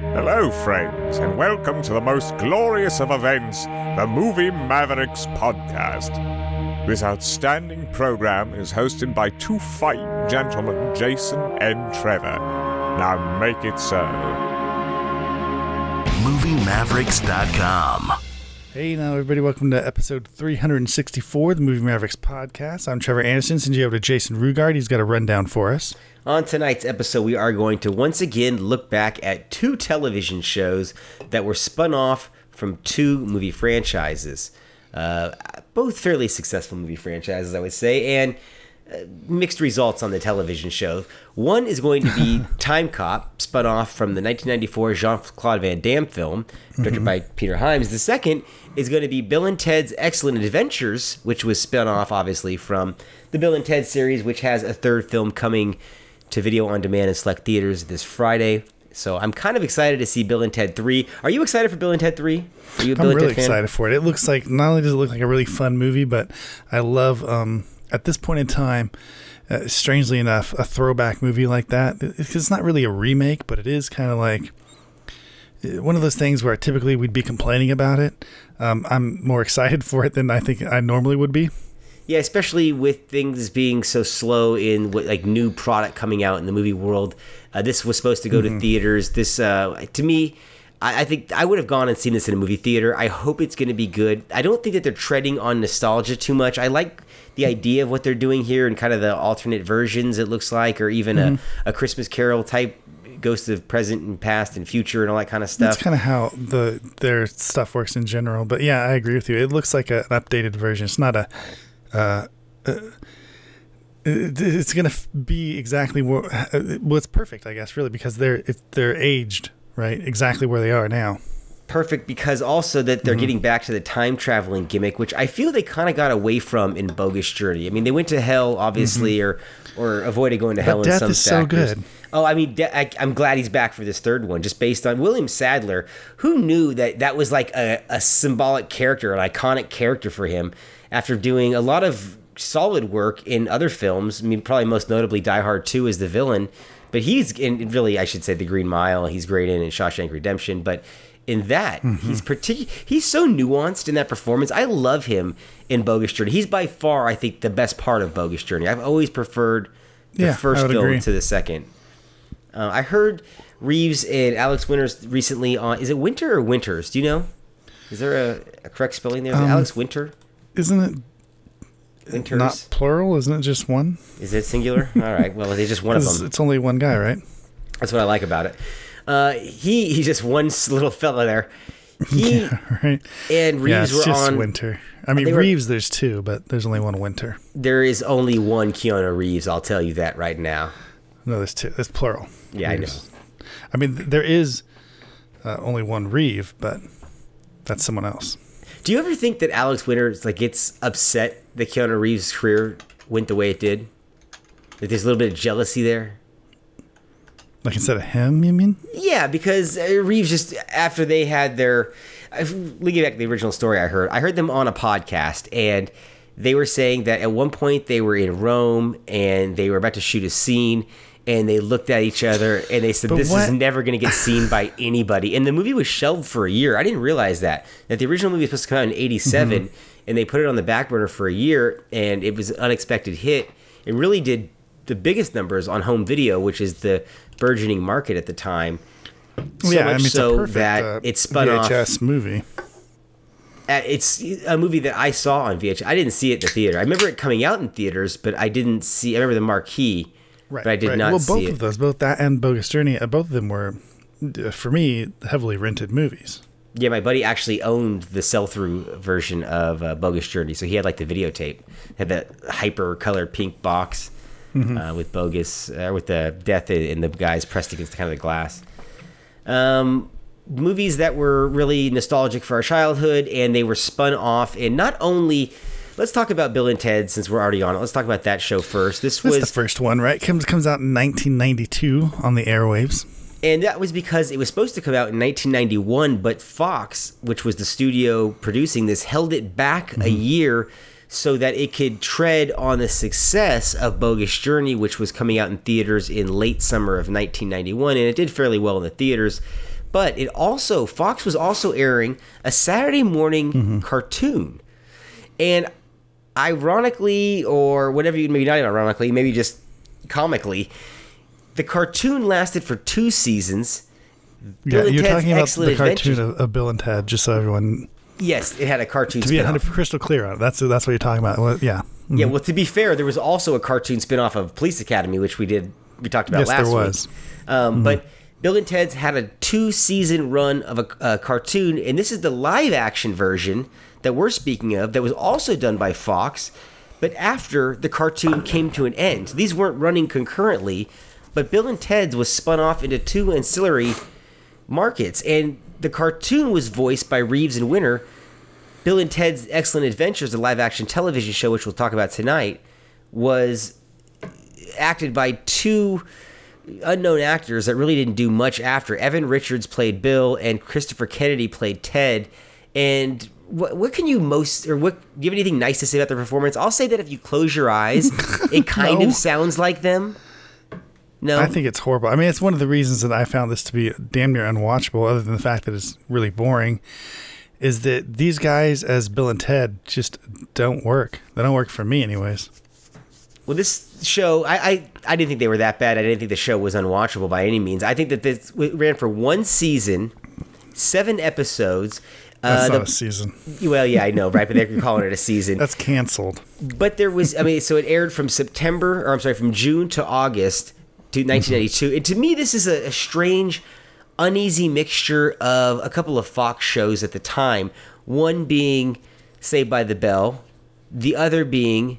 Hello, friends, and welcome to the most glorious of events, the Movie Mavericks podcast. This outstanding program is hosted by two fine gentlemen, Jason and Trevor. Now make it so. MovieMavericks.com. Hey now, everybody, welcome to episode 364 of the Movie Mavericks podcast. I'm Trevor Anderson. Send you over to Jason Rugard. He's got a rundown for us. On tonight's episode, we are going to once again look back at two television shows that were spun off from two movie franchises. Uh, both fairly successful movie franchises, I would say, and uh, mixed results on the television show. One is going to be Time Cop, spun off from the 1994 Jean Claude Van Damme film, directed by Peter Hyams. The second is going to be Bill and Ted's Excellent Adventures, which was spun off, obviously, from the Bill and Ted series, which has a third film coming to video on demand in select theaters this Friday. So I'm kind of excited to see Bill and Ted 3. Are you excited for Bill and Ted 3? Are you a I'm Bill and really Ted fan? excited for it. It looks like, not only does it look like a really fun movie, but I love, um, at this point in time, uh, strangely enough, a throwback movie like that. it- It's not really a remake, but it is kind of like uh, one of those things where typically we'd be complaining about it. Um, I'm more excited for it than I think I normally would be. Yeah, especially with things being so slow in what, like new product coming out in the movie world. Uh, this was supposed to go Mm-hmm. to theaters. This, uh, to me, I, I think I would have gone and seen this in a movie theater. I hope it's going to be good. I don't think that they're treading on nostalgia too much. I like the idea of what they're doing here and kind of the alternate versions. It looks like, or even Mm-hmm. a, a Christmas Carol type ghost of present and past and future and all that kind of stuff. That's kind of how the their stuff works in general. But yeah, I agree with you. It looks like a, an updated version. It's not a. Uh, uh, it, it's gonna f- be exactly what. Well, it's perfect, I guess, really, because they're they're aged right exactly where they are now. perfect because also that Mm-hmm. they're getting back to the time traveling gimmick, which I feel they kind of got away from in Bogus Journey. I mean, they went to hell, obviously, or or avoided going to hell in Mm-hmm. Death some is so good. Oh, I mean, I, I'm glad he's back for this third one, just based on William Sadler. Who knew that that was like a, a symbolic character, an iconic character for him after doing a lot of solid work in other films. I mean, probably most notably Die Hard 2 as the villain, but he's in really, I should say, The Green Mile. He's great in, in Shawshank Redemption, but in that, Mm-hmm. he's particular. He's so nuanced in that performance. I love him in Bogus Journey. He's by far, I think, the best part of Bogus Journey. I've always preferred the Yeah, first film agree. to the second. Uh, I heard Reeves and Alex Winters recently on. Is it Winter or Winters? Do you know? Is there a, a correct spelling there? Um, Alex Winter? Isn't it Winters? not plural? Isn't it just one? Is it singular? All right. Well, it's just one of them. It's only one guy, right? That's what I like about it. Uh, he he's just one little fella there. He Right. and yeah, Reeves it's were just on. Winter. I mean, they were- Reeves. There's two, but there's only one Winter. There is only one Keanu Reeves. I'll tell you that right now. No, there's two. It's plural. Yeah, I know. I mean, th- there is uh, only one Reeve, but that's someone else. Do you ever think that Alex Winters like gets upset that Keanu Reeves' career went the way it did? That there's a little bit of jealousy there. Like instead of him, you mean? Yeah, because uh, Reeves just after they had their, I- let me get back to the original story I heard. I heard them on a podcast, and they were saying that at one point they were in Rome and they were about to shoot a scene, and they looked at each other and they said, "This is never going to get seen by anybody." And the movie was shelved for a year. I didn't realize that that the original movie was supposed to come out in '87, Mm-hmm. and they put it on the back burner for a year, and it was an unexpected hit. It really did the biggest numbers on home video, which is the burgeoning market at the time. So yeah, much I mean, it's so a perfect that uh, it spun off. VHS movie. uh, It's a movie that I saw on VHS. I didn't see it in the theater. I remember it coming out in theaters, but I didn't see. I remember the marquee, Right, but I did right. not well, see both it. of those, both that and Bogus Journey, uh, both of them were, uh, for me, heavily rented movies. Yeah, my buddy actually owned the sell-through version of uh, Bogus Journey, so he had like the videotape, had that hyper colored pink box Mm-hmm. uh, with Bogus, uh, with the death and the guys pressed against kind of the glass. Um, movies that were really nostalgic for our childhood, and they were spun off. And not only, let's talk about Bill and Ted since we're already on it. Let's talk about that show first. This That's was the first one, right? Comes comes out in 1992 on the airwaves. And that was because it was supposed to come out in 1991, but Fox, which was the studio producing this, held it back a year so that it could tread on the success of Bogus Journey, which was coming out in theaters in late summer of 1991. And it did fairly well in the theaters. but it also Fox was also airing a Saturday morning Mm-hmm. cartoon, and ironically, or whatever you maybe not even ironically, maybe just comically, the cartoon lasted for two seasons. Yeah, Bill you're Ted's talking about the cartoon of, of Bill and Ted, just so everyone Yes, it had a cartoon. to be spin-off. 100 crystal clear on it. That's that's what you're talking about. Yeah, Yeah, well, to be fair, there was also a cartoon spin-off of Police Academy, which we did we talked about Yes, last there was. week. Um, But Bill and Ted's had a two-season run of a, a cartoon, and this is the live-action version that we're speaking of that was also done by Fox. But after the cartoon came to an end, these weren't running concurrently. But Bill and Ted's was spun off into two ancillary markets, and the cartoon was voiced by Reeves and Winter. Bill and Ted's Excellent Adventures, the live action television show, which we'll talk about tonight, was acted by two unknown actors that really didn't do much after. Evan Richards played Bill, and Christopher Kennedy played Ted. And what, what can you most, or what, do you have anything nice to say about the performance? I'll say that if you close your eyes, it kind No. of sounds like them. No, I think it's horrible. I mean, it's one of the reasons that I found this to be damn near unwatchable, other than the fact that it's really boring, is that these guys as Bill and Ted just don't work. They don't work for me, anyways. Well, this show, I, I, I didn't think they were that bad. I didn't think the show was unwatchable by any means. I think that this ran for one season, seven episodes. That's Uh, not the- a season. well, yeah, I know, right? But they're calling it a season. That's canceled. But there was, I mean, so it aired from September, or I'm sorry, from June to August to 1992. And to me, this is a, a strange, uneasy mixture of a couple of Fox shows at the time. One being Saved by the Bell, the other being,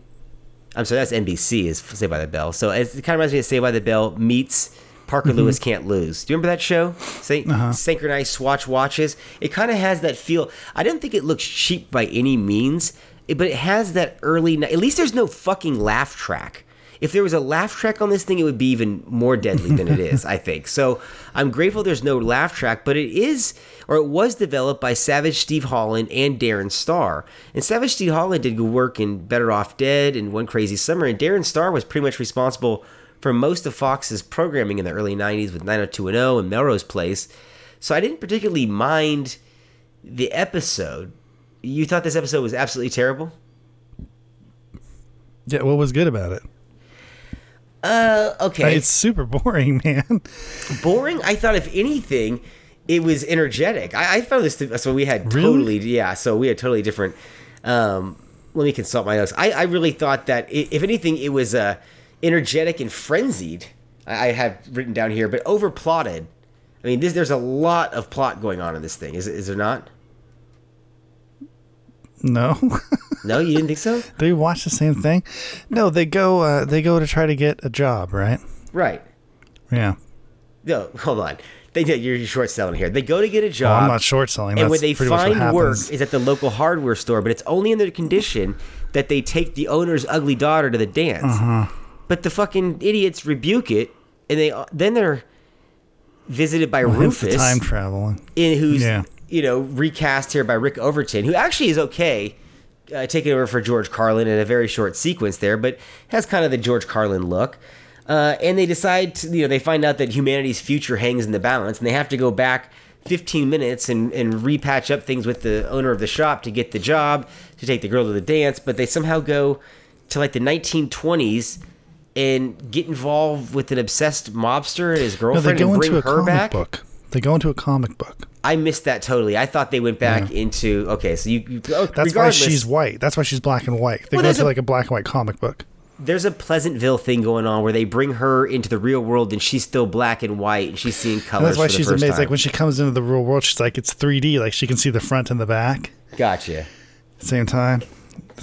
I'm sorry, that's NBC is Saved by the Bell. So it kind of reminds me of Saved by the Bell meets Parker mm-hmm. Lewis Can't Lose. Do you remember that show? Syn- uh-huh. Synchronized Swatch Watches. It kind of has that feel. I didn't think it looks cheap by any means, but it has that early. At least there's no fucking laugh track. If there was a laugh track on this thing, it would be even more deadly than it is, I think. So I'm grateful there's no laugh track, but it is, or it was developed by Savage Steve Holland and Darren Star. And Savage Steve Holland did good work in Better Off Dead and One Crazy Summer, and Darren Star was pretty much responsible for most of Fox's programming in the early 90s with 90210 and Melrose Place. So I didn't particularly mind the episode. You thought this episode was absolutely terrible? Yeah, what was good about it? Uh, okay. It's super boring, man. boring. I thought, if anything, it was energetic. I, I found this. To, so we had Really? totally, yeah. So we had totally different. Um, let me consult my notes. I, I really thought that, if anything, it was uh, energetic and frenzied. I, I have written down here, but over plotted. I mean, this, there's a lot of plot going on in this thing. Is, is there not? No, No, you didn't think so? they watch the same thing. No, they go. Uh, they go to try to get a job, right? Right. Yeah. No, hold on. They you're short selling here. They go to get a Well, job. I'm not short selling. and That's where they pretty much what find work is at the local hardware store, but it's only under the condition that they take the owner's ugly daughter to the dance. Uh-huh. But the fucking idiots rebuke it, and they then they're visited by Hence Rufus, time traveling. in who's Yeah. you know recast here by Rick Overton, who actually is okay, uh, taking over for George Carlin in a very short sequence there, but has kind of the George Carlin look. Uh, and they decide, to, you know, they find out that humanity's future hangs in the balance, and they have to go back 15 minutes and, and repatch up things with the owner of the shop to get the job to take the girl to the dance. But they somehow go to like the 1920s and get involved with an obsessed mobster and his No, girlfriend they go and bring into a her comic back. book. They go into a comic book. I missed that totally. I thought they went back into okay. So you, you oh, That's why she's white. That's why she's black and white. They Well, go into a- like a black and white comic book. there's a Pleasantville thing going on where they bring her into the real world and she's still black and white and she's seeing And colors. that's why she's amazed. Time. Like when she comes into the real world, she's like it's 3D. Like she can see the front and the back gotcha. same time.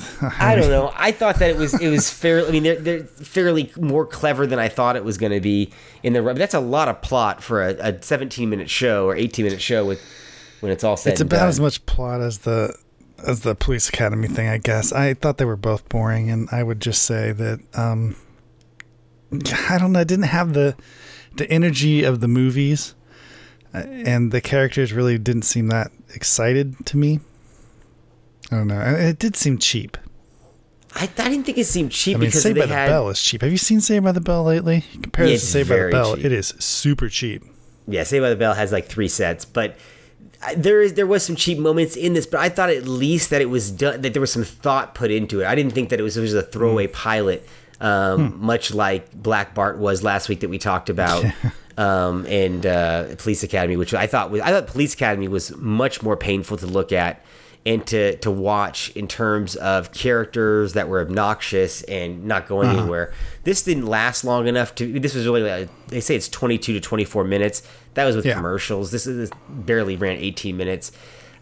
I don't know. I thought that it was it was fairly. I mean, they're, they're fairly more clever than I thought it was going to be in the. But that's a lot of plot for a, a 17 minute show or 18 minute show with when it's all said. It's about done. as much plot as the as the police academy thing, I guess. I thought they were both boring, and I would just say that um, I don't know. I didn't have the the energy of the movies, uh, and the characters really didn't seem that excited to me. I don't know. It did seem cheap. I, I didn't think it seemed cheap I mean, because Saved by the had. Bell is cheap. Have you seen Saved by the Bell lately? Compared Yeah, to Saved by the Bell, cheap. it is super cheap. Yeah, Saved by the Bell has like three sets, but there is there was some cheap moments in this, but I thought at least that it was done that there was some thought put into it. I didn't think that it was it was a throwaway pilot, um, much like Black Bart was last week that we talked about, um, and uh, Police Academy, which I thought was I thought Police Academy was much more painful to look at and to to watch in terms of characters that were obnoxious and not going anywhere. This didn't last long enough to. This was really like, they say it's twenty two to twenty four minutes. That was with Yeah. commercials. This is this barely ran eighteen minutes.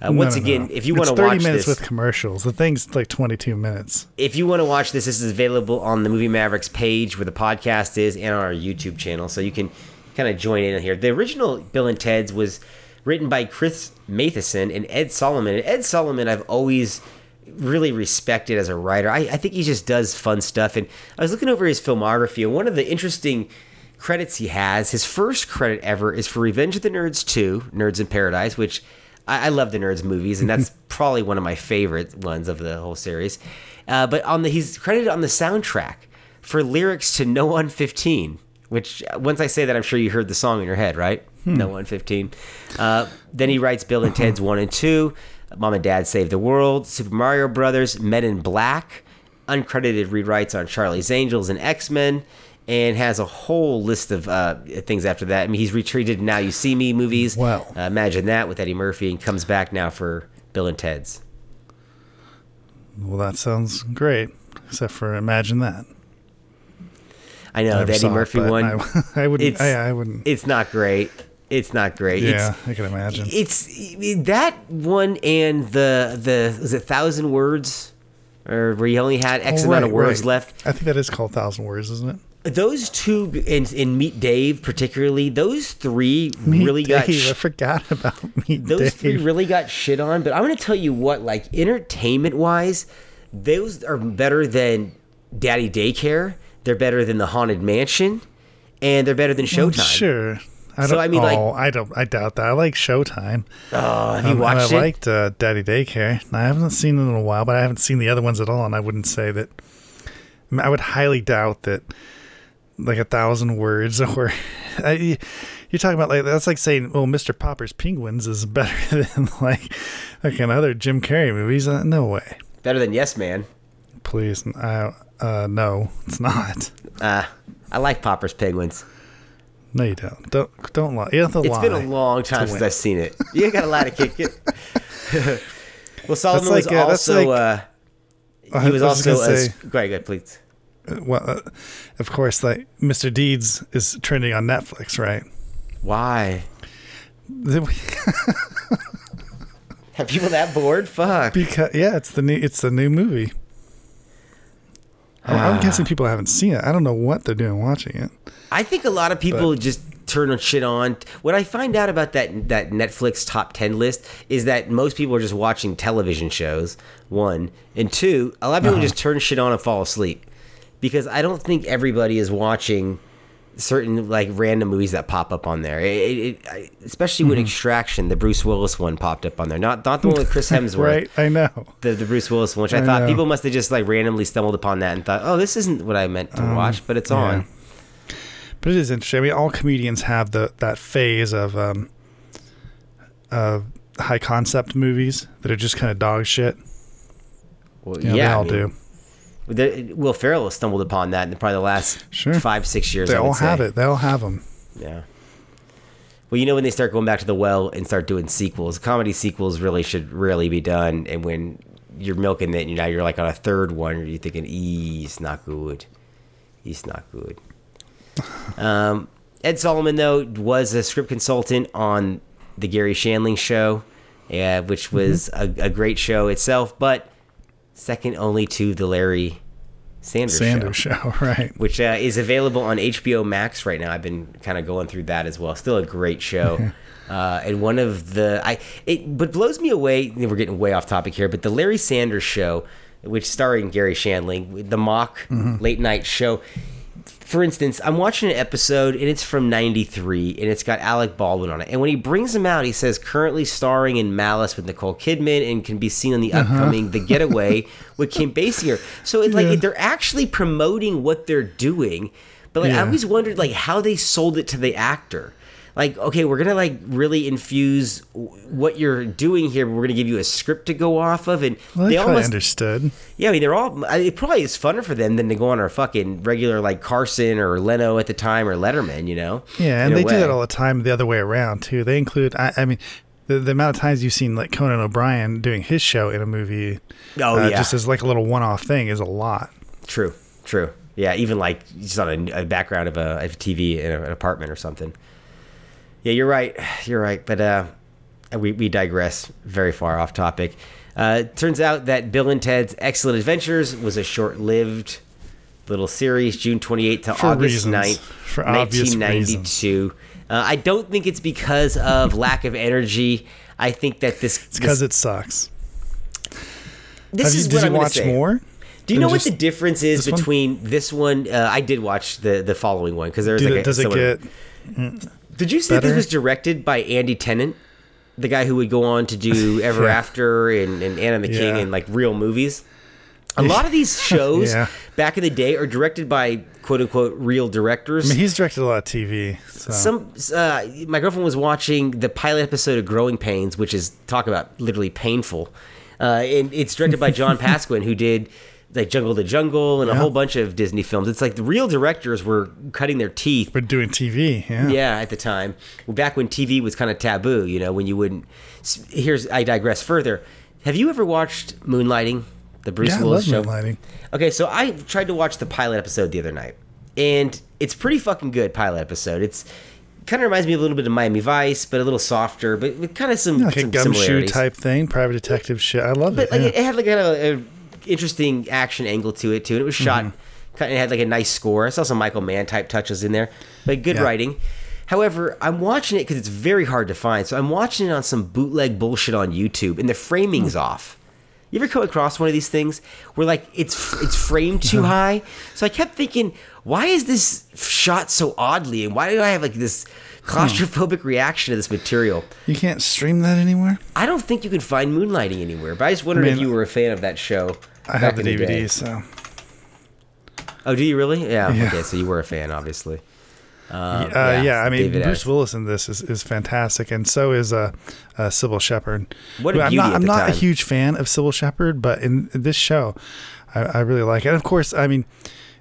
Uh, No, once no, again, no. if you want to 30 watch minutes this, with commercials. The thing's like 22 minutes. if you want to watch this, this is available on the Movie Mavericks page where the podcast is and on our YouTube channel. So you can kind of join in here. The original Bill and Ted's was written by Chris Matheson and Ed Solomon. And Ed Solomon, I've always really respected as a writer. I, I think he just does fun stuff. And I was looking over his filmography, and one of the interesting credits he has, his first credit ever, is for Revenge of the Nerds 2, Nerds in Paradise, which I, I love the Nerds movies, and that's probably one of my favorite ones of the whole series. Uh, but on the he's credited on the soundtrack for lyrics to No One 15, which uh, once I say that, I'm sure you heard the song in your head, right? No One 15. Uh, then he writes Bill and Ted's 1 and 2, Mom and Dad Save the World, Super Mario Brothers, Men in Black, uncredited rewrites on Charlie's Angels and X Men, and has a whole list of uh, things after that. I mean, he's retreated Now You See Me movies. Wow. Uh, imagine that with Eddie Murphy, and comes back now for Bill and Ted's. Well, that sounds great. Except for imagine that. I know I the Eddie it, Murphy one. I, I wouldn't. it's I, I wouldn't. it's not great. It's not great. yeah, It's, I can imagine. it's that one and the the is it thousand words or where you only had X Oh, amount of words right. left. I think that is called Thousand Words, isn't it? Those two in, in Meet Dave particularly, those three really Meet got sh- I forgot about Meet those Dave. three really got shit on. But I'm gonna tell you what, like entertainment wise, those are better than Daddy Daycare. They're better than the Haunted Mansion, and they're better than Showtime. Sure. I So, don't, I mean, like- oh, I don't. I doubt that. I like Showtime. Oh, have you Um, watched I it? liked uh, Daddy Daycare. I haven't seen it in a while, but I haven't seen the other ones at all, and I wouldn't say that. I, mean, I would highly doubt that, like a thousand words, or I, you're talking about like that's like saying, "Well, Mr. Popper's Penguins is better than like like another Jim Carrey movies." Uh, no way, better than Yes Man. please. I, uh, no, it's not. Uh, I like Popper's Penguins. No, you don't. Don't don't lie. You have to It's lie. been a long time since. I've seen it. You got a lot to kick it. well, Solomon like, was uh, also. like- uh, he was was also. A, say- go go ahead, please. well, uh, of course, like Mr. Deeds is trending on Netflix, right? Why? Have people that bored? Fuck. Because yeah, it's the new it's the new movie. I'm, Ah. Guessing people haven't seen it. I don't know what they're doing watching it. I think a lot of people just turn on shit on. What I find out about that that Netflix top ten list is that most people are just watching television shows. One and two, a lot of people just turn shit on and fall asleep because I don't think everybody is watching certain like random movies that pop up on there. It, it, it, I- especially when Extraction, the Bruce Willis one popped up on there. Not not the one with Chris Hemsworth. Right? I know. The, the Bruce Willis one, which I, I thought know. people must have just like randomly stumbled upon that and thought, oh, this isn't what I meant to watch, but it's on. But it is interesting. I mean, all comedians have the that phase of um, of high concept movies that are just kind of dog shit. Well, You know, yeah, they I all mean, do. The, Will Ferrell has stumbled upon that in probably the last Sure. five, six years. They all have it. They all have them. Yeah. Well, you know when they start going back to the well and start doing sequels, comedy sequels really should rarely be done. And when you're milking it, and now you're like on a third one, you're thinking, "Ee, it's not good. It's not good." um, Ed Solomon though was a script consultant on the Garry Shandling show, yeah, which was a, a great show itself, but second only to the Larry Sanders, Sanders show show, right? which uh, is available on HBO Max right now. I've been kind of going through that as well. Still a great show. Uh, and one of the I it what blows me away. We're getting way off topic here, but the Larry Sanders Show, which starring Garry Shandling, the mock late night show. For instance, I'm watching an episode and it's from '93 and it's got Alec Baldwin on it. And when he brings him out, he says currently starring in Malice with Nicole Kidman and can be seen on the uh-huh. upcoming The Getaway with Kim Basinger. So it's like they're actually promoting what they're doing. But like I always wondered like how they sold it to the actor. Like okay we're gonna like really infuse w- what you're doing here we're gonna give you a script to go off of and Well, they, almost understood. yeah i mean they're all it probably is funner for them than to go on our fucking regular like carson or leno at the time or letterman you know Yeah, and they do that all the time the other way around too. They include, I, I mean, the, the amount of times you've seen like Conan O'Brien doing his show in a movie, Oh, uh, yeah. just as like a little one-off thing, is a lot. True, true. Yeah, even like just on a, a background of a, of a TV in a, an apartment or something. Yeah, you're right. You're right. But uh, we, we digress very far off topic. Uh, turns out that Bill and Ted's Excellent Adventures was a short lived little series, June 28th to For August reasons. 9th, For 1992. Uh, I don't think it's because of lack of energy. I think that this. It's because it sucks. this Have you, is did what you I'm watch say. more? Do you know what the difference is this between this one? Uh, I did watch the the following one because there's Did like it, a, does it someone- get? Did you say this was directed by Andy Tennant, the guy who would go on to do Ever Yeah. After and, and Anna the King Yeah. and like real movies? A lot of these shows Yeah. back in the day are directed by quote unquote real directors. I mean, he's directed a lot of TV. So. Some uh, my girlfriend was watching the pilot episode of Growing Pains, which is talk about literally painful, uh, and it's directed by John Pasquin, who did like Jungle the Jungle and a whole bunch of Disney films. It's like the real directors were cutting their teeth. We're doing TV. Yeah. Yeah, at the time, back when TV was kind of taboo, you know, when you wouldn't. Here's I digress further. Have you ever watched Moonlighting, the Bruce Yeah, Willis show? Moonlighting. Okay, so I tried to watch the pilot episode the other night, and it's pretty fucking good pilot episode. It's kind of reminds me a little bit of Miami Vice, but a little softer, but with kind of some, Like a gumshoe type thing, private detective shit. I love But it. But like yeah. it, it had like a, a interesting action angle to it too, and it was shot. Mm-hmm. Kind of had like a nice score. I saw some Michael Mann type touches in there, but good Yeah. writing. However, I'm watching it because it's very hard to find. So I'm watching it on some bootleg bullshit on YouTube, and the framing's Hmm. off. You ever come across one of these things where like it's it's framed too Uh-huh. high? So I kept thinking, why is this shot so oddly, and why do I have like this Hmm. claustrophobic reaction to this material? you can't stream that anywhere. I don't think you can find Moonlighting anywhere, but I just wondered if mean, you were a fan of that show. I have the in day. DVD, so Oh, do you really? Yeah. Yeah. Okay, so you were a fan, obviously. Um, uh, yeah, I mean, David Bruce Addison. Willis in this is, is fantastic, and so is uh, uh, Cybill Shepherd. What a I'm not, I'm the not a huge fan of Cybill Shepherd, but in this show, I, I really like it. And of course, I mean,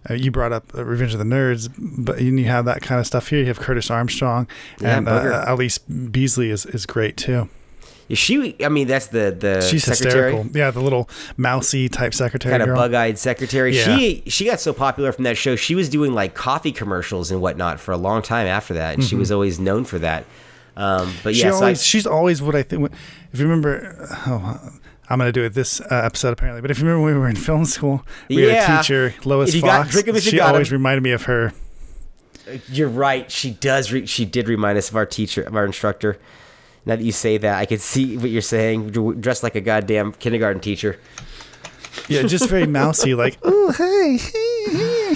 uh, you brought up uh, Revenge of the Nerds, but you you have that kind of stuff here. You have Curtis Armstrong, Yeah, and uh, Booger. Beasley is, is great too. Is she? I mean, that's the the She's secretary, hysterical. Yeah, the little mousy type secretary kind of bug-eyed secretary. Yeah. She she got so popular from that show. She was doing like coffee commercials and whatnot for a long time after that, and she was always known for that. Um, but Mm-hmm. She yeah, so I- she's always what I think. If you remember, oh, I'm going to do it this uh, episode apparently. But if you remember when we were in film school, we had Yeah. a teacher, Lois If you got- Fox. drink 'em if you she got 'em. always reminded me of her. You're right. She does. Re- she did remind us of our teacher, of our instructor. Now that you say that, I can see what you're saying. Dressed like a goddamn kindergarten teacher. Yeah, just very mousy, like, oh hey,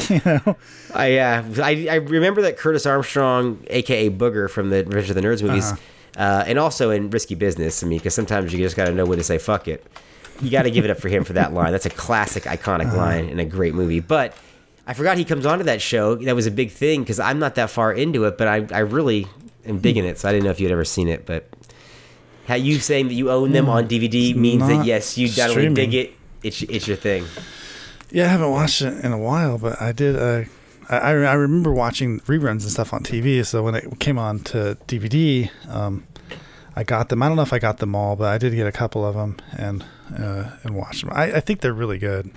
you know. I, uh, I I remember that Curtis Armstrong, aka Booger from the Revenge of the Nerds movies, Uh-huh. uh, and also in Risky Business. I mean, because sometimes you just got to know when to say "fuck it." You got to give it up for him for that line. That's a classic, iconic Uh-huh. line in a great movie. But I forgot he comes onto that show. That was a big thing because I'm not that far into it, but I I really am digging it. So I didn't know if you'd ever seen it, but. How you saying that you own them on DVD means that yes, you only dig it, it's it's your thing. Yeah, I haven't watched it in a while, but I did. Uh, I I I remember watching reruns and stuff on TV. So when it came on to DVD, um, I got them. I don't know if I got them all, but I did get a couple of them and uh, and watched them. I, I think they're really good.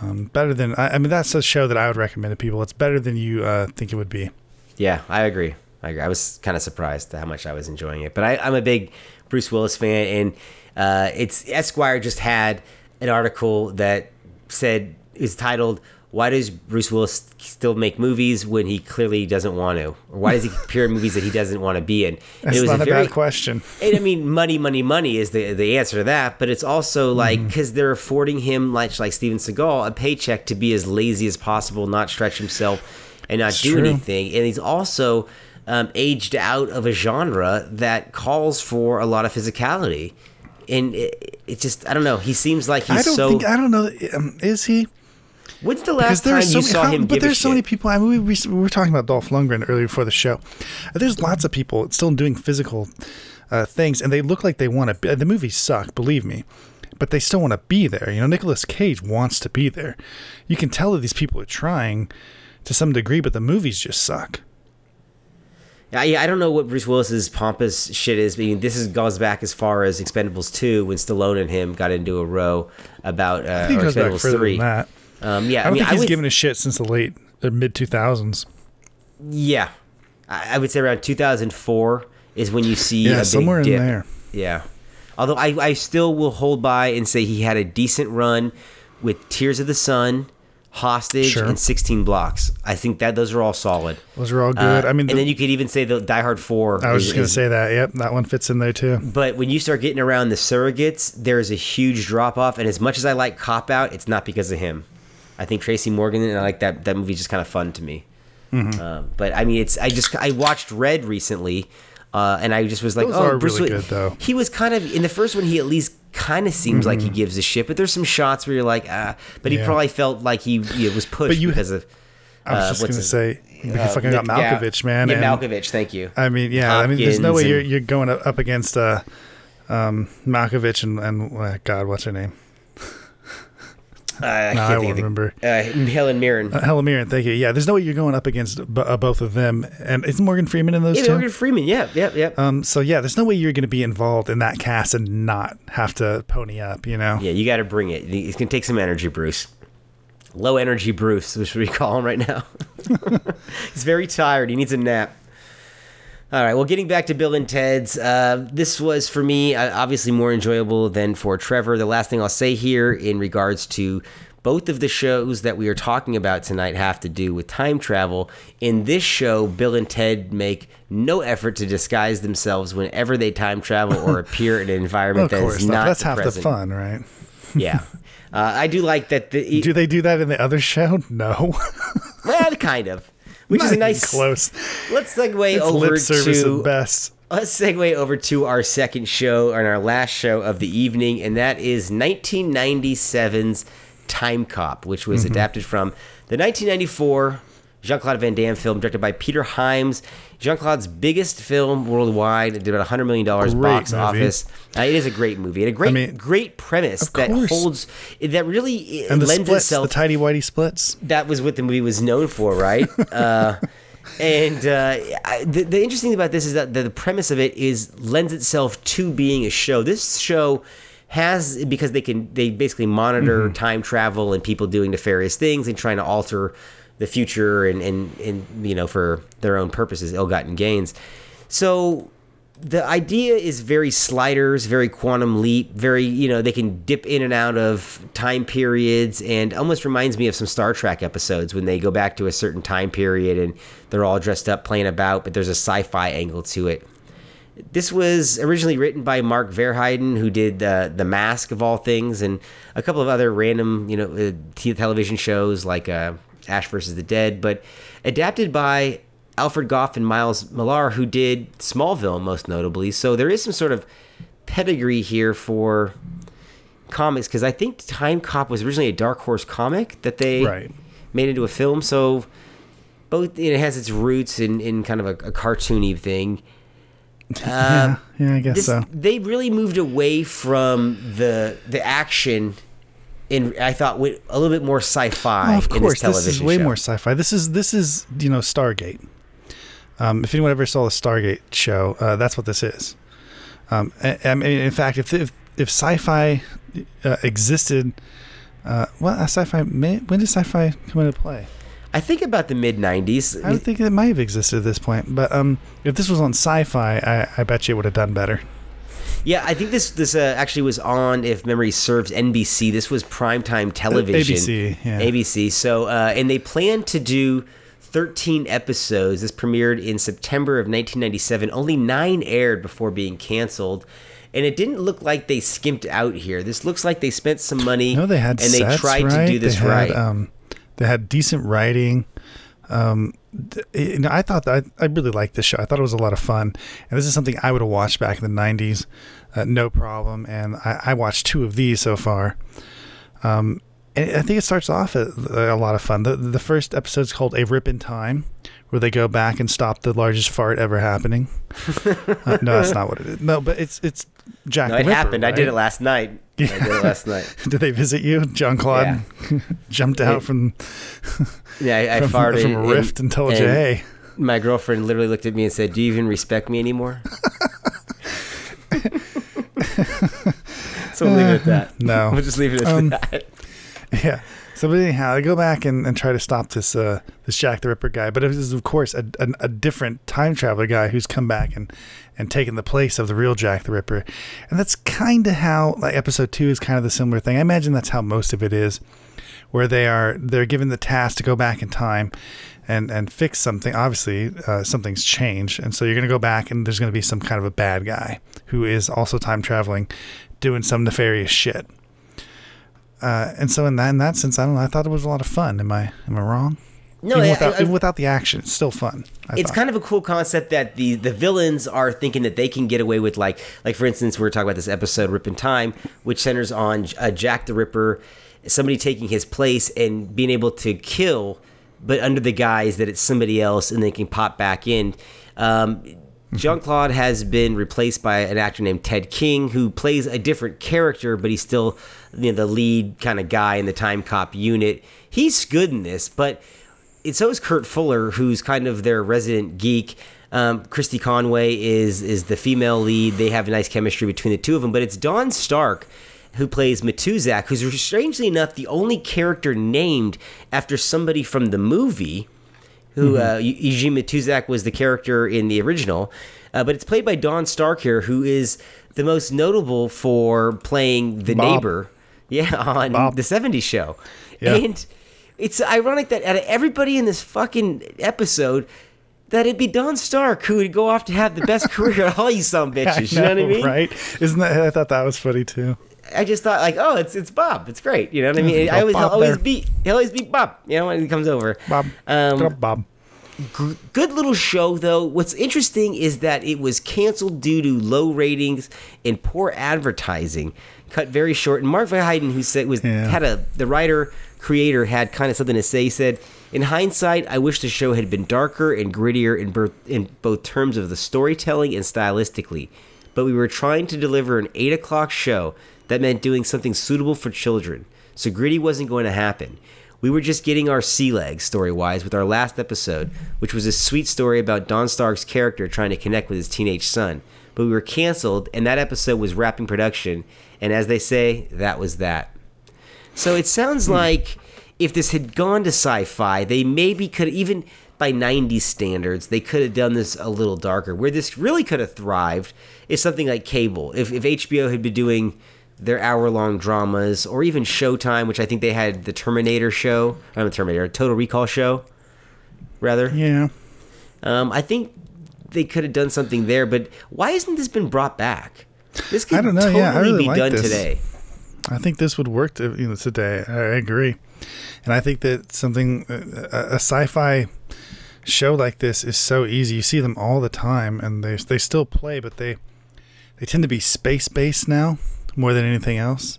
Um, better than I, I mean, that's a show that I would recommend to people. It's better than you uh, think it would be. Yeah, I agree. I agree. I was kind of surprised how much I was enjoying it, but I, I'm a big Bruce Willis fan, and uh, it's Esquire just had an article that said is titled "Why does Bruce Willis still make movies when he clearly doesn't want to, or why does he appear in movies that he doesn't want to be in?" That's not a, bad question. and I mean, money, money, money is the the answer to that. But it's also like Mm-hmm. because they're affording him, like like Steven Seagal, a paycheck to be as lazy as possible, not stretch himself, and not do true. anything. And he's also um, aged out of a genre that calls for a lot of physicality. And it, it just, I don't know. He seems like he's I don't so. think I don't know. Um, is he? When's the last time so you many, saw how- him but there's so many people. I mean, we, we, we were talking about Dolph Lundgren earlier before the show. There's lots of people still doing physical uh, things, and they look like they want to. be The movies suck, believe me, but they still want to be there. You know, Nicolas Cage wants to be there. You can tell that these people are trying to some degree, but the movies just suck. Yeah, yeah, I don't know what Bruce Willis's pompous shit is. I mean, this is goes back as far as Expendables 2 when Stallone and him got into a row about uh, I think or goes Expendables further 3. than that. Um, yeah, I don't mean, think he's would, given a shit since the late mid 2000s. Yeah, I, I would say around 2004 is when you see Yeah, a big somewhere in there. Yeah, although I, I still will hold by and say he had a decent run with Tears of the Sun, Hostage, Sure. and 16 Blocks. I think that those are all solid. Those are all good. Uh, I mean, and then you could even say the Die Hard 4. I was is- just going to say that. Yep, that one fits in there too. But when you start getting around the surrogates, there's a huge drop off. And as much as I like Cop Out, it's not because of him. I think Tracy Morgan and I like that that movie's just kind of fun to me. Mm-hmm. Um, but I mean, it's I just I watched Red recently, uh, and I just was like, Those oh, Bruce really good, though. He was kind of in the first one. He at least kind of seems like he gives a shit. But there's some shots where you're like, ah. But he Mm-hmm. Yeah. probably felt like he, he was pushed But you- because of. I was uh, just to his- say, you uh, fucking got Nick- yeah. Malkovich, man. Yeah, and- Malkovich. Thank you. I mean, yeah. I mean, there's no way Hopkins you're, you're going up against uh, um, Malkovich and, and uh, God, what's her name? Uh, I No, I can't won't remember. the, uh, Helen Mirren. Uh, Helen Mirren, thank you. Yeah, there's no way you're going up against b- uh, both of them. And isn't Morgan Freeman in those yeah, two? Morgan Freeman. Yeah, yeah, yeah. Um, so yeah, there's no way you're going to be involved in that cast and not have to pony up. You know? Yeah, you got to bring it. It's gonna take some energy, Bruce. Low energy, Bruce, which we call him right now. He's very tired. He needs a nap. All right. Well, getting back to Bill and Ted's, uh, this was for me uh, obviously more enjoyable than for Trevor. The last thing I'll say here in regards to both of the shows that we are talking about tonight have to do with time travel. In this show, Bill and Ted make no effort to disguise themselves whenever they time travel or appear in an environment of that course is not. not That's half present. the fun, right? Yeah. Uh, I do like that. The, Do they do that in the other show? No, well, kind of. Which Not is a nice. close. Let's segue It's over lip service to. at best. Let's segue over to our second show and our last show of the evening, and that is 1997's Time Cop, which was Mm-hmm. adapted from the 1994 Jean Claude Van Damme film directed by Peter Hyams. Jean Claude's biggest film worldwide. It did about $100 million Great box movie. office. Uh, it is a great movie and a great, mean, great premise that course. holds, that really And the lends splits, itself the tidy whitey splits. that was what the movie was known for, right? uh, and uh, I, the, the interesting thing about this is that the, the premise of it is lends itself to being a show. This show has because they can they basically monitor time travel and people doing nefarious things and trying to alter the future and and and you know for their own purposes, ill-gotten gains. So the idea is very sliders, very quantum leap, very you know they can dip in and out of time periods, and almost reminds me of some Star Trek episodes when they go back to a certain time period and they're all dressed up playing about, but there's a sci-fi angle to it. This was originally written by Mark Verheiden, who did uh, The Mask of all things, and a couple of other random, you know, uh, television shows like uh, Ash versus the Dead, but adapted by Alfred Gough and Miles Millar, who did Smallville most notably. So there is some sort of pedigree here for comics because I think Time Cop was originally a Dark Horse comic that they Right. made into a film. So both it has its roots in, in kind of a, a cartoony thing. Uh, yeah, yeah, I guess This, so. They really moved away from the the action, and I thought a little bit more sci-fi. Oh, of course, this this, is way show. more sci-fi. This is this is you know Stargate. Um, if anyone ever saw the Stargate show, uh, that's what this is. Um, I, I mean, in fact, if if, if sci-fi uh, existed, uh, well, uh, sci-fi may, when did sci-fi come into play? I think about the mid '90s. I would think it might have existed at this point, but um, if this was on sci-fi, I, I bet you it would have done better. Yeah, I think this this uh, actually was on, if memory serves, NBC. This was primetime television. ABC, yeah. ABC. So, uh, and they plan to do 13 episodes. This premiered in September of 1997. Only nine aired before being canceled. And it didn't look like they skimped out here. This looks like they spent some money. No, they had and they tried right? to do this they had, right. Um, they had decent writing. Um, you know, I thought that I, I really liked this show. I thought it was a lot of fun, and this is something I would have watched back in the '90s, uh, no problem. And I, I watched two of these so far. Um, And I think it starts off a, a lot of fun. The the first episode is called "A Rip in Time," where they go back and stop the largest fart ever happening. uh, no, that's not what it is. No, but it's it's Jack. No, it Ripper, happened. I did it last night. I did it last night. Did they visit you? John Claude jumped out Yeah. from Yeah, I, I from, farted from a rift and told you, "Hey, My girlfriend literally looked at me and said, "Do you even respect me anymore?" so we'll leave it at that. no." We'll just leave it at Um, that. Yeah. So, but anyhow, they go back and, and try to stop this uh, this Jack the Ripper guy. But it is, of course, a, a, a different time traveler guy who's come back and, and taken the place of the real Jack the Ripper. And that's kind of how like episode two is kind of the similar thing. I imagine that's how most of it is, where they are they're given the task to go back in time and and fix something. Obviously, uh, something's changed, and so you're going to go back and there's going to be some kind of a bad guy who is also time traveling, doing some nefarious shit. Uh, and so in that in that sense, I don't know. I thought it was a lot of fun. Am I am I wrong? No, even without, I- even without the action, it's still fun. I it's thought. kind of a cool concept that the the villains are thinking that they can get away with like like for instance we are talking about this episode Rip in Time which centers on uh, Jack the Ripper somebody taking his place and being able to kill but under the guise that it's somebody else and they can pop back in um, Jean Claude has been replaced by an actor named Ted King, who plays a different character, but he's still you know, the lead kind of guy in the Time Cop unit. He's good in this, but it's so is Kurt Fuller, who's kind of their resident geek. Um, Christy Conway is is the female lead. They have a nice chemistry between the two of them. But it's Don Stark who plays Matuzak, who's strangely enough the only character named after somebody from the movie. Who uh, E- Eugene Matuzak was the character in the original, uh, but it's played by Don Stark here, who is the most notable for playing the Bob. neighbor, yeah, on Bob. the '70s show. Yeah. And it's ironic that out of everybody in this fucking episode, that it'd be Don Stark who would go off to have the best career of all you some bitches. you know what I mean? Right? Isn't that? I thought that was funny too. I just thought like, oh, it's it's Bob. It's great. You know what I mean? I always Bob he'll always there. be he'll always be Bob. You know when he comes over. Bob, Um, Bob. G- good little show though. What's interesting is that it was canceled due to low ratings and poor advertising, cut very short. And Mark Verheiden, who said was Yeah. had a the writer creator had kind of something to say. He said, "In hindsight, I wish the show had been darker and grittier in both in both terms of the storytelling and stylistically, but we were trying to deliver an eight o'clock show that meant doing something suitable for children. So gritty wasn't going to happen." We were just getting our sea legs story wise with our last episode, which was a sweet story about Don Stark's character trying to connect with his teenage son. But we were canceled, and that episode was wrapping production, and as they say, that was that. So it sounds like if this had gone to sci fi, they maybe could, even by 90s standards, they could have done this a little darker. Where this really could have thrived is something like cable. If, if HBO had been doing their hour long dramas, or even Showtime, which I think they had the Terminator show, not the Terminator, Total Recall show, rather. Yeah. Um, I think they could have done something there, but why hasn't this been brought back? This could I don't know, totally yeah, I really be like done this. today. I think this would work to, you know, today. I agree, and I think that something a, a sci-fi show like this is so easy. You see them all the time, and they they still play, but they they tend to be space based now more than anything else,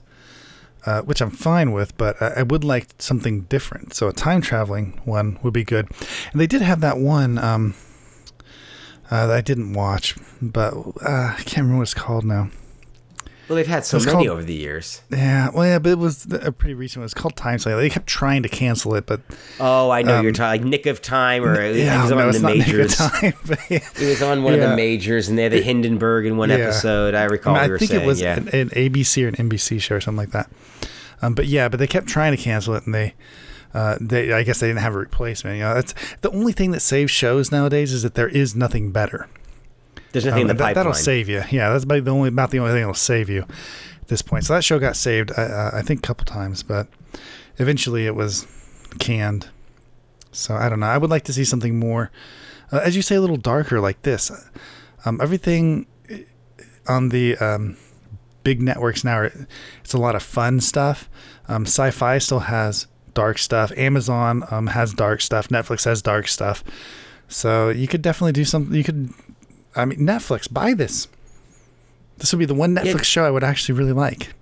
uh, which I'm fine with. But I, I would like something different. So a time traveling one would be good. And they did have that one um, uh, that I didn't watch, but uh, I can't remember what it's called now. Well, they've had so many called- over the years. Yeah, well, yeah, but it was a pretty recent. one. It was called Time Slave. They kept trying to cancel it, but Oh, I know you're talking like Nick of Time, or it yeah, was on no, the it's not Nick of majors. Time. Yeah. It was on one of the majors, and they had the Hindenburg in one Yeah. episode. I I, recall. mean, we I were think saying, it was yeah. an, an ABC or an NBC show or something like that. Um, but yeah, but they kept trying to cancel it, and they, uh, they, I guess they didn't have a replacement. You know, that's the only thing that saves shows nowadays is that there is nothing better. There's nothing Um, in the that, pipeline. that'll save you. Yeah, that's about the only about the only thing that'll save you at this point. So that show got saved, uh, I think, a couple times, but eventually it was canned. So I don't know. I would like to see something more, uh, as you say, a little darker like this. Um, everything on the um, big networks now, are, it's a lot of fun stuff. Um, sci-fi still has dark stuff. Amazon um, has dark stuff. Netflix has dark stuff. So you could definitely do something. You could, I mean, Netflix buy this. This would be the one Netflix Yeah. show I would actually really like.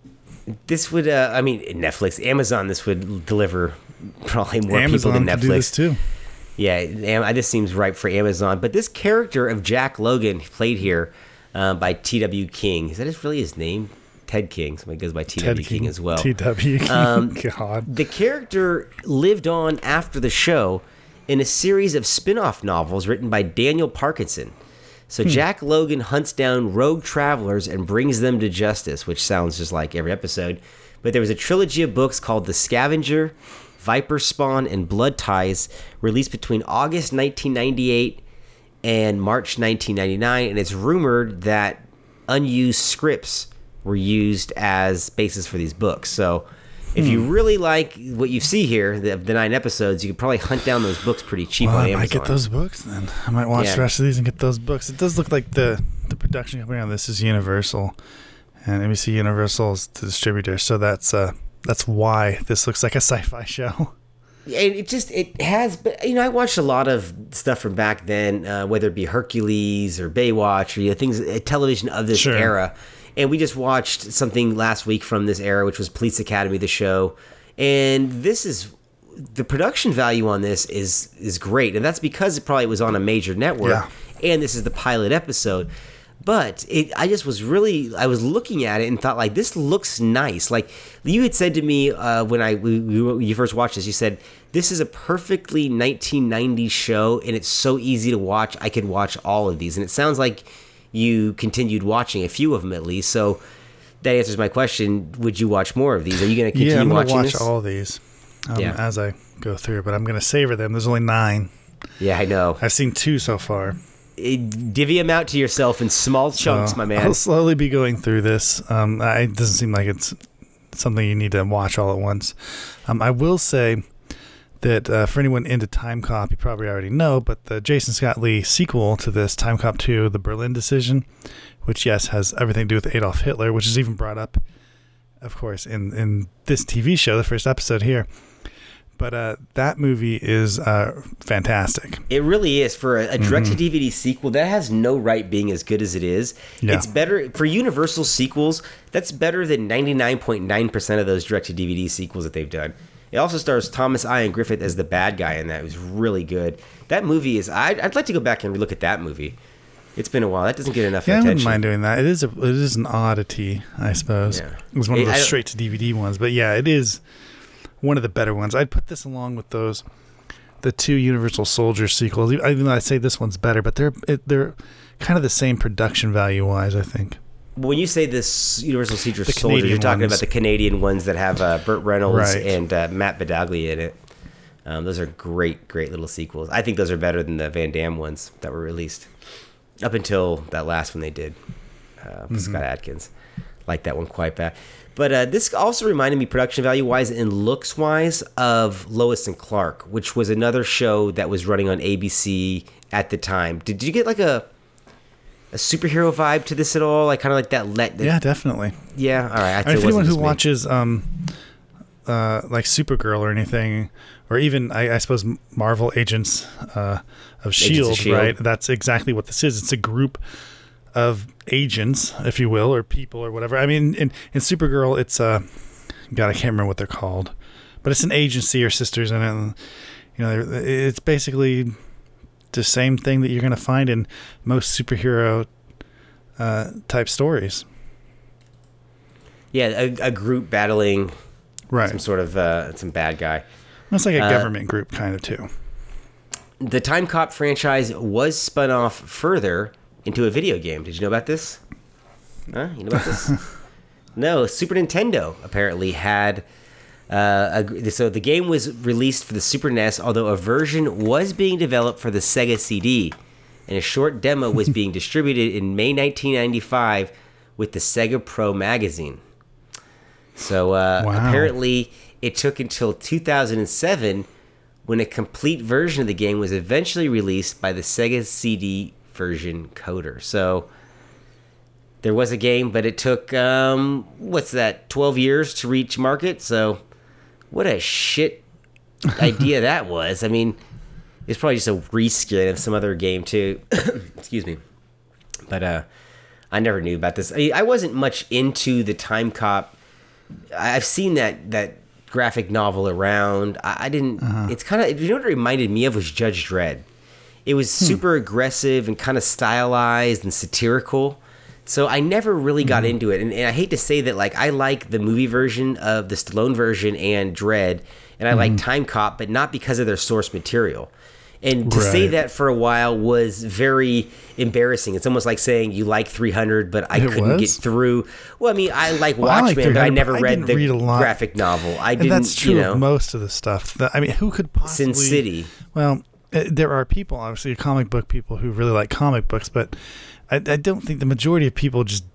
This would, uh, I mean, Netflix, Amazon. This would deliver probably more Amazon people than could do this Netflix. too. Yeah, Am- this seems ripe for Amazon. But this character of Jack Logan, played here uh, by T.W. King, is that his, really his name? Ted King. Somebody goes by T.W. King, as well. T.W. King. Um, God. The character lived on after the show in a series of spin off novels written by Daniel Parkinson. So Jack Logan hunts down rogue travelers and brings them to justice, which sounds just like every episode. But there was a trilogy of books called The Scavenger, Viper Spawn, and Blood Ties, released between August 1998 and March 1999. And it's rumored that unused scripts were used as basis for these books. So if you really like what you see here, the, the nine episodes, you could probably hunt down those books pretty cheap Well, on I Amazon. might get those books then. I might watch Yeah. the rest of these and get those books. It does look like the the production company on this is Universal, and NBC Universal is the distributor. So that's uh that's why this looks like a sci-fi show. And it just it has but you know i watched a lot of stuff from back then uh, whether it be hercules or baywatch or you know things uh, television of this Sure. era and we just watched something last week from this era which was police academy the show and this is the production value on this is is great and that's because it probably was on a major network Yeah. and this is the pilot episode but it, I just was really I was looking at it and thought like this looks nice. Like you had said to me uh, when I we, we, you first watched this, you said this is a perfectly 1990s show and it's so easy to watch. I could watch all of these, and it sounds like you continued watching a few of them at least. So that answers my question. Would you watch more of these? Are you going to continue yeah, I'm watching watch this? all these um, Yeah. as I go through, but I'm gonna savor them. There's only nine. yeah, I know. I've seen two so far. It, divvy them out to yourself in small chunks, So my man. I'll slowly be going through this. Um, I, it doesn't seem like it's something you need to watch all at once. Um, I will say that uh, for anyone into Time Cop, you probably already know, but the Jason Scott Lee sequel to this, Time Cop 2, The Berlin Decision, which, yes, has everything to do with Adolf Hitler, which is even brought up, of course, in, in this TV show, the first episode here. But uh, that movie is uh, fantastic. It really is for a, a direct to DVD sequel that has no right being as good as it is. Yeah. It's better for Universal sequels. That's better than ninety nine point nine percent of those direct to DVD sequels that they've done. It also stars Thomas Ian Griffith as the bad guy in that. It was really good. That movie is. I'd, I'd like to go back and look at that movie. It's been a while. That doesn't get enough Yeah, I wouldn't mind doing that. It is a it is an oddity, I suppose. Yeah. It was one of those straight to DVD ones, but yeah, it is one of the better ones. I'd put this along with those the two Universal Soldier sequels. Even though I say this one's better, but they're it, they're kind of the same production value wise. I think. When you say this Universal The Soldier, you're talking ones. about the Canadian ones that have uh, Burt Reynolds Right. and uh, Matt Battaglia in it. Um, those are great, great little sequels. I think those are better than the Van Damme ones that were released up until that last one they did uh, Mm-hmm. Scott Adkins. Like that one quite bad. But uh, this also reminded me, production value wise and looks wise, of Lois and Clark, which was another show that was running on ABC at the time. Did you get like a a superhero vibe to this at all? Like kind of like that. Let Yeah, definitely. yeah. All right. I'd I mean, if anyone who watches um, uh, like Supergirl or anything, or even I, I suppose Marvel Agents uh, of Shield, S.H.I.E.L.D., right? That's exactly what this is. It's a group of agents, if you will, or people or whatever. I mean, in in Supergirl, it's uh, God, I can't remember what they're called, but it's an agency or sisters. And, you know, it's basically the same thing that you're going to find in most superhero uh, type stories, yeah, a, a group battling right? some sort of uh, some bad guy. It's like a Uh, government group kind of too. The Time Cop franchise was spun off further into a video game. Did you know about this? Huh? You know about this? no, Super Nintendo apparently had. Uh, so the game was released for the Super NES, although a version was being developed for the Sega CD, and a short demo was being distributed in May 1995 with the Sega Pro magazine. So uh, Wow. apparently, it took until 2007 when a complete version of the game was eventually released by the Sega CD version coder. So there was a game, but it took um, what's that, 12 years to reach market. So what a shit idea that was. I mean, it's probably just a reskin of some other game too. Excuse me, but uh, I never knew about this. I, I wasn't much into the Time Cop I've seen that that graphic novel around. I, I didn't. Uh-huh. It's kind of you know what it reminded me of was Judge Dredd. It was Hmm. super aggressive and kind of stylized and satirical. So I never really got Mm-hmm. into it, and, and I hate to say that. Like I like the movie version of the Stallone version and Dread, and I Mm-hmm. like Time Cop, but not because of their source material. And to say that for a while was very embarrassing. It's almost like saying you like 300, but I It couldn't get through. Well, I mean, I like Well, I like Watchmen, but I never but read didn't the read graphic novel. I and didn't, that's true you know, of most of the stuff. That, I mean, who could possibly Sin City. Well, there are people, obviously, comic book people who really like comic books, but I, I don't think the majority of people just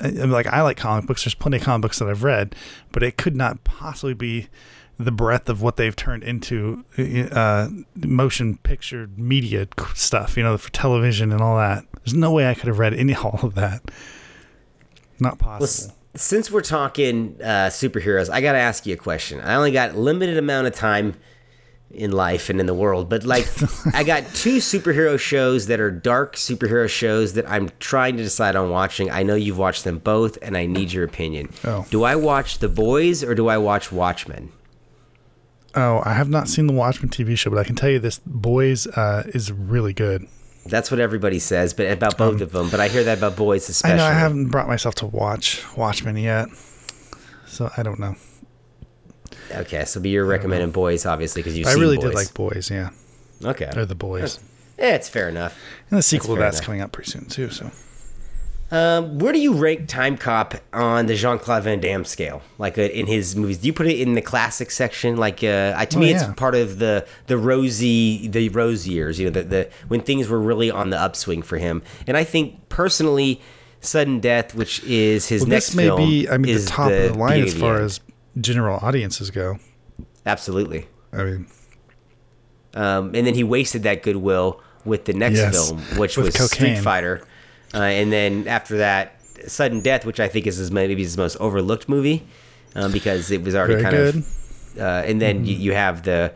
I, like I like comic books. There's plenty of comic books that I've read, but it could not possibly be the breadth of what they've turned into uh, motion picture media stuff. You know, for television and all that. There's no way I could have read any all of that. Not possible. s- since we're talking uh, superheroes, I got to ask you a question. I only got limited amount of time in life and in the world, but like I got two superhero shows that are dark superhero shows that I'm trying to decide on watching. I know you've watched them both, and I need your opinion. Oh. Do I watch The Boys or do I watch Watchmen? Oh, I have not seen the Watchmen TV show, but I can tell you this: Boys uh, is really good. That's what everybody says, but about both of them. But I hear that about Boys Um, I especially. know I haven't brought myself to watch Watchmen yet, so I don't know. Okay, so but you're recommending Boys, obviously, because you've I really Boys. did like Boys, yeah, Okay, or the Boys, yeah, it's fair enough. and the sequel to fair that's coming out pretty soon too. So Um, where do you rank Time Cop on the Jean Claude Van Damme scale? Like uh, in his movies, do you put it in the classic section? Like uh, I, to Oh, me, yeah. it's part of the the rosy the rose years. You know, the, the when things were really on the upswing for him. And I think personally, Sudden Death, which is his well, next this may film, be, I mean, is the top of the line as far as general audiences go. absolutely. I mean, Um, and then he wasted that goodwill with the next Yes, film, which was Street. Fighter. Uh, and then after that, Sudden Death, which I think is his maybe his most overlooked movie, um, because it was already Very kind good. Mm-hmm. of. Uh, and then you, you have the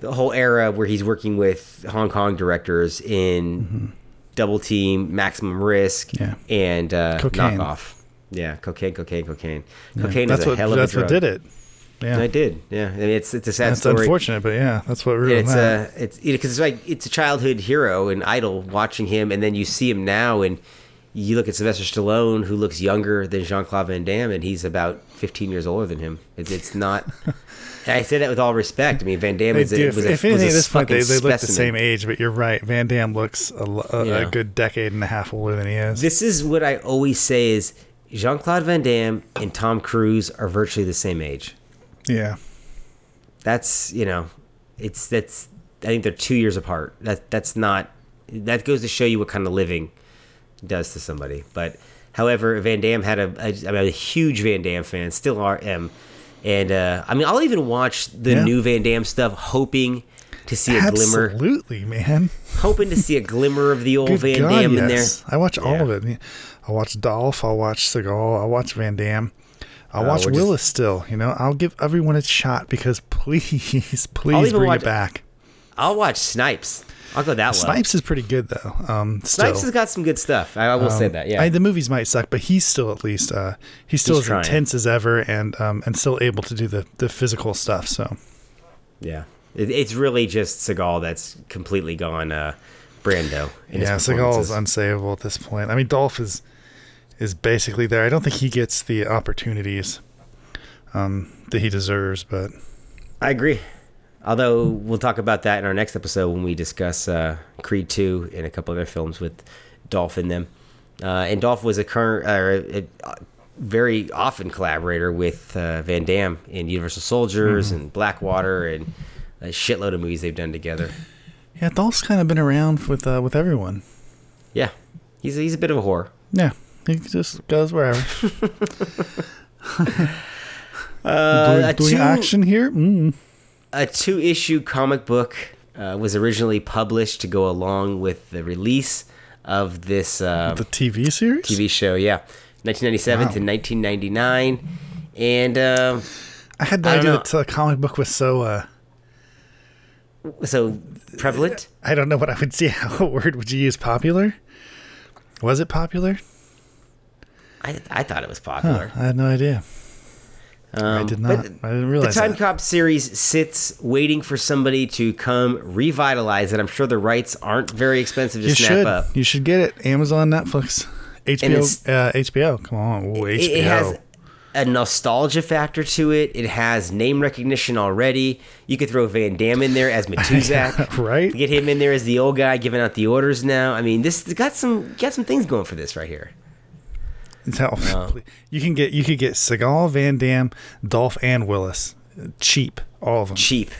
the whole era where he's working with Hong Kong directors in Double Team, Maximum Risk, Mm-hmm. Yeah. and uh, Cocaine. Knockoff. Yeah, cocaine, cocaine, cocaine. yeah, Cocaine that's is a what hell of a drug. That's what did it. Yeah, I did. Yeah, I mean, it's it's a sad that's story. unfortunate, but yeah, that's what ruined It's uh, that. a it's because it's like it's a childhood hero and idol watching him, and then you see him now, and you look at Sylvester Stallone, who looks younger than Jean Claude Van Damme, and he's about 15 years older than him. It's, it's not. I say that with all respect. I mean, Van Damme is a, was a, if anything, was at this point, they, they look the same age. But you're right. Van Damme looks a, a, Yeah. a good decade and a half older than he is. This is what I always say: is Jean Claude Van Damme and Tom Cruise are virtually the same age. yeah, that's you know it's that's i think they're two years apart that that's not that goes to show you what kind of living does to somebody but however van damme had a, a i'm a huge van damme fan still are am and uh i mean i'll even watch the Yeah. new van damme stuff hoping to see a glimmer absolutely, man. hoping to see a glimmer of the old Good van God, damme in there. I watch all Yeah. of it. I watch Dolph. I'll watch Seagal. I'll watch Van Damme. I'll Uh, watch we're just- Willis still. You know, I'll give everyone a shot because please, please bring watch- it back. i'll watch snipes i'll go that low Snipes is pretty good though. Um, snipes has got some good stuff i, I will say Um, that yeah I, the movies might suck, but he's still at least uh, he's still He's as trying. intense as ever, and um, and still able to do the the physical stuff. So Yeah, it, it's really just Seagal that's completely gone uh, Brando. Yeah, Seagal is unsavable at this point. I mean, Dolph is is basically there. I don't think he gets the opportunities um, that he deserves, but I agree. Although we'll talk about that in our next episode when we discuss uh, Creed Two and a couple other films with Dolph in them. Uh, and Dolph was a current, uh, a, a very often collaborator with uh, Van Damme in Universal Soldiers and Blackwater and a shitload of movies they've done together. yeah, Dolph's kind of been around with uh, with everyone. Yeah, he's he's a bit of a whore. Yeah, he just goes wherever. Uh, doing a doing two- action here. Mm. a two issue comic book uh, was originally published to go along with the release of this uh, The TV series. TV show. Yeah, 1997 Wow. to 1999, and uh, I had no I idea know. that the comic book was so. Uh, so prevalent. I don't know what I would see. How what word would you use? Popular? Was it popular? I, I thought it was Huh, popular. I had no idea. I did Um, not. I didn't realize the Time that. Cop series sits waiting for somebody to come revitalize it. I'm sure the rights aren't very expensive to You snap should. up. You should get it. Amazon, Netflix, HBO. Uh, HBO. Come on, Ooh, HBO. It, it has a nostalgia factor to it. It has name recognition already. You could throw Van Damme in there as Matuzak. Right. Get him in there as the old guy giving out the orders now. I mean, this got some got some things going for this right here. Tell- you can get you could get Seagal, Van Damme, Dolph, and Willis. Cheap, all of them. Cheap,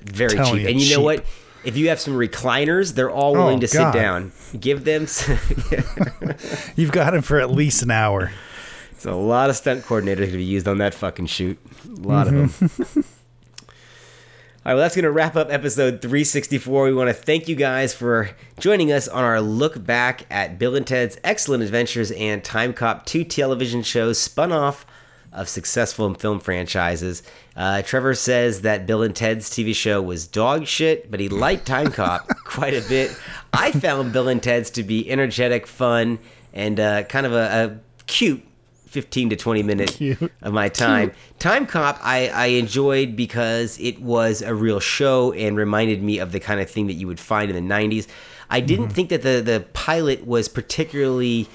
very Telling cheap. you, and you know what? If you have some recliners, they're all willing Oh, to God. sit down. Give them. Some, You've got him for at least an hour. It's a lot of stunt coordinators going to be used on that fucking shoot. A lot of Mm-hmm. them. All right, well, that's going to wrap up episode 364. We want to thank you guys for joining us on our look back at Bill and Ted's Excellent Adventures and Time Cop 2 television shows spun off of successful film franchises. Uh, Trevor says that Bill and Ted's TV show was dog shit, but he liked Time Cop quite a bit. I found Bill and Ted's to be energetic, fun, and uh, kind of a, a cute 15 to 20 minutes of my time. Time Cop, I, I enjoyed because it was a real show and reminded me of the kind of thing that you would find in the 90s. I didn't mm-hmm. think that the, the pilot was particularly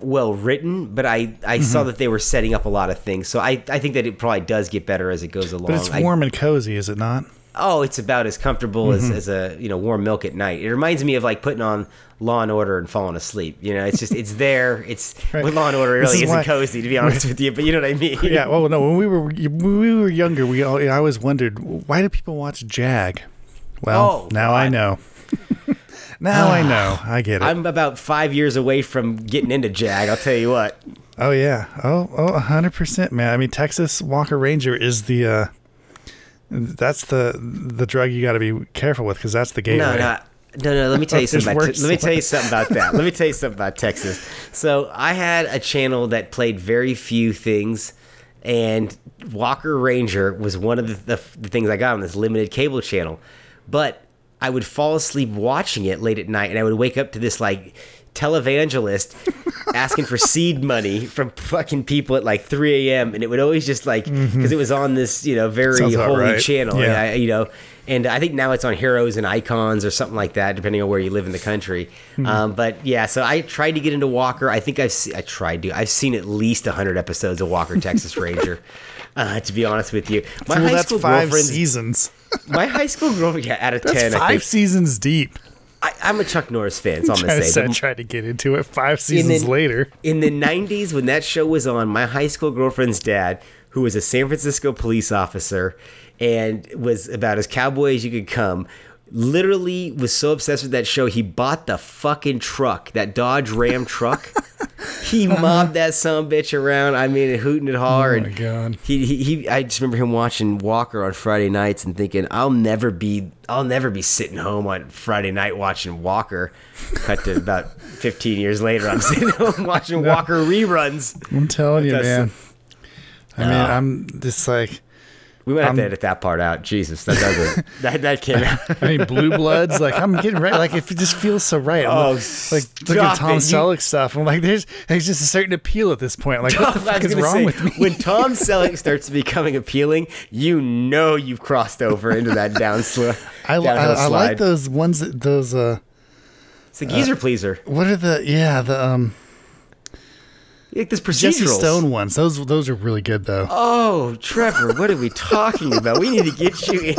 well written, but I, I saw mm-hmm. that they were setting up a lot of things. So I, I think that it probably does get better as it goes along. But it's I- warm and cozy, is it not? Oh, it's about as comfortable Mm-hmm. as, as a you know warm milk at night. It reminds me of like putting on Law and Order and falling asleep. You know, it's just it's there. It's Right. with Law and Order it really is isn't why- cozy to be honest with you. But you know what I mean? Yeah. Well, no. When we were when we were younger, we all, I always wondered why do people watch Jag. Well, Oh, now I know. now I know. I get it. I'm about five years away from getting into Jag. I'll tell you what. oh yeah. Oh oh. hundred percent, man. I mean, Texas Walker Ranger is the. uh That's the the drug you got to be careful with because that's the gateway. No, no, no, no. Let me tell you something. About let me tell you something about that. Let me tell you something about Texas. So I had a channel that played very few things, and Walker Ranger was one of the, the, the things I got on this limited cable channel. But I would fall asleep watching it late at night, and I would wake up to this like televangelist asking for seed money from fucking people at like 3 a.m. and it would always just like because it was on this you know very Mm-hmm. Sounds holy right. channel Yeah. and I, you know and i think now it's on heroes and icons or something like that depending on where you live in the country Hmm. um, but yeah so i tried to get into walker i think i've se- i tried to i've seen at least 100 episodes of walker texas ranger uh, to be honest with you my well, high that's school five girlfriend seasons. my high school girlfriend yeah out of That's 10 I five seasons deep. I, i'm a chuck norris fan so i'm gonna say but tried to get into it five seasons then- later. in the 90s when that show was on my high school girlfriend's dad who was a san francisco police officer and was about as cowboy as you could come literally was so obsessed with that show he bought the fucking truck that dodge ram truck. He uh-huh. mobbed that a bitch around. I mean hooting it oh hard. Oh my God. he, he, he i just remember him watching walker on friday nights and thinking i'll never be i'll never be sitting home on friday night watching walker. Cut to about 15 years later i'm sitting home watching walker reruns. I'm telling you, man. I mean, I'm just like, we might have to I'm- edit that part out jesus that doesn't that, that came out I mean, Blue Bloods. Like, I'm getting right. Like, if it just feels so right. I'm Oh, like, like look at Tom it. You- Selleck stuff. I'm like, there's, there's just a certain appeal at this point. Like, what the fuck is wrong say, with me? when Tom Selleck starts becoming appealing, you know you've crossed over into that down sl- I, I, I like those ones. That, those. uh It's the geezer pleaser. What are the? Yeah, the um You like this Jesse. Stone ones. Those those are really good though. Oh, Trevor, what are we talking about? We need to get you in.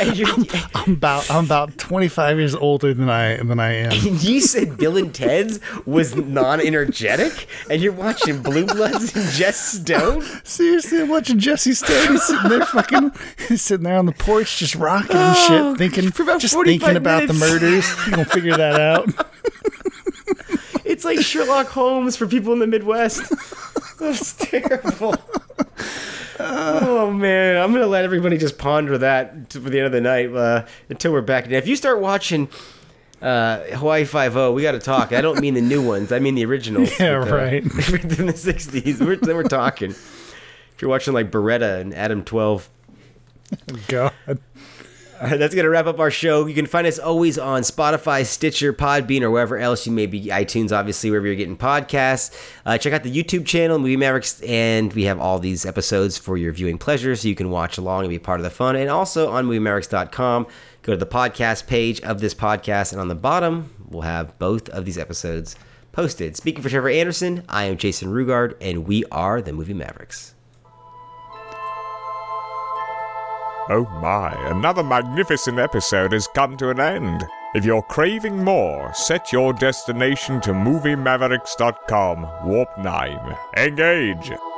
And you're, I'm about I'm about 25 years older than I than I am. and you said Bill and Ted's was non-energetic, and you're watching Blue Bloods and Jess Stone. Seriously, I'm watching Jesse Stone. He's sitting there fucking, he's sitting there on the porch, just rocking and Oh, shit, thinking, about just 45 thinking about the minutes. murders. He's gonna figure that out. It's like Sherlock Holmes for people in the Midwest. That's terrible. Oh man, I'm gonna let everybody just ponder that for the end of the night uh, until we're back. Now, if you start watching uh, Hawaii Five O, we got to talk. I don't mean the new ones. I mean the originals. Yeah, with, uh, right. in the '60s, we're, then we're talking. If you're watching like Baretta and Adam 12, God, All right, that's going to wrap up our show. You can find us always on Spotify, Stitcher, Podbean, or wherever else you may be. iTunes, obviously, wherever you're getting podcasts. Uh, check out the YouTube channel, Movie Mavericks, and we have all these episodes for your viewing pleasure so you can watch along and be part of the fun. And also on MovieMavericks.com, go to the podcast page of this podcast, and on the bottom, we'll have both of these episodes posted. Speaking for Trevor Anderson, I am Jason Rugard, and we are the Movie Mavericks. Oh my, another magnificent episode has come to an end. If you're craving more, set your destination to MovieMavericks.com, Warp 9. Engage!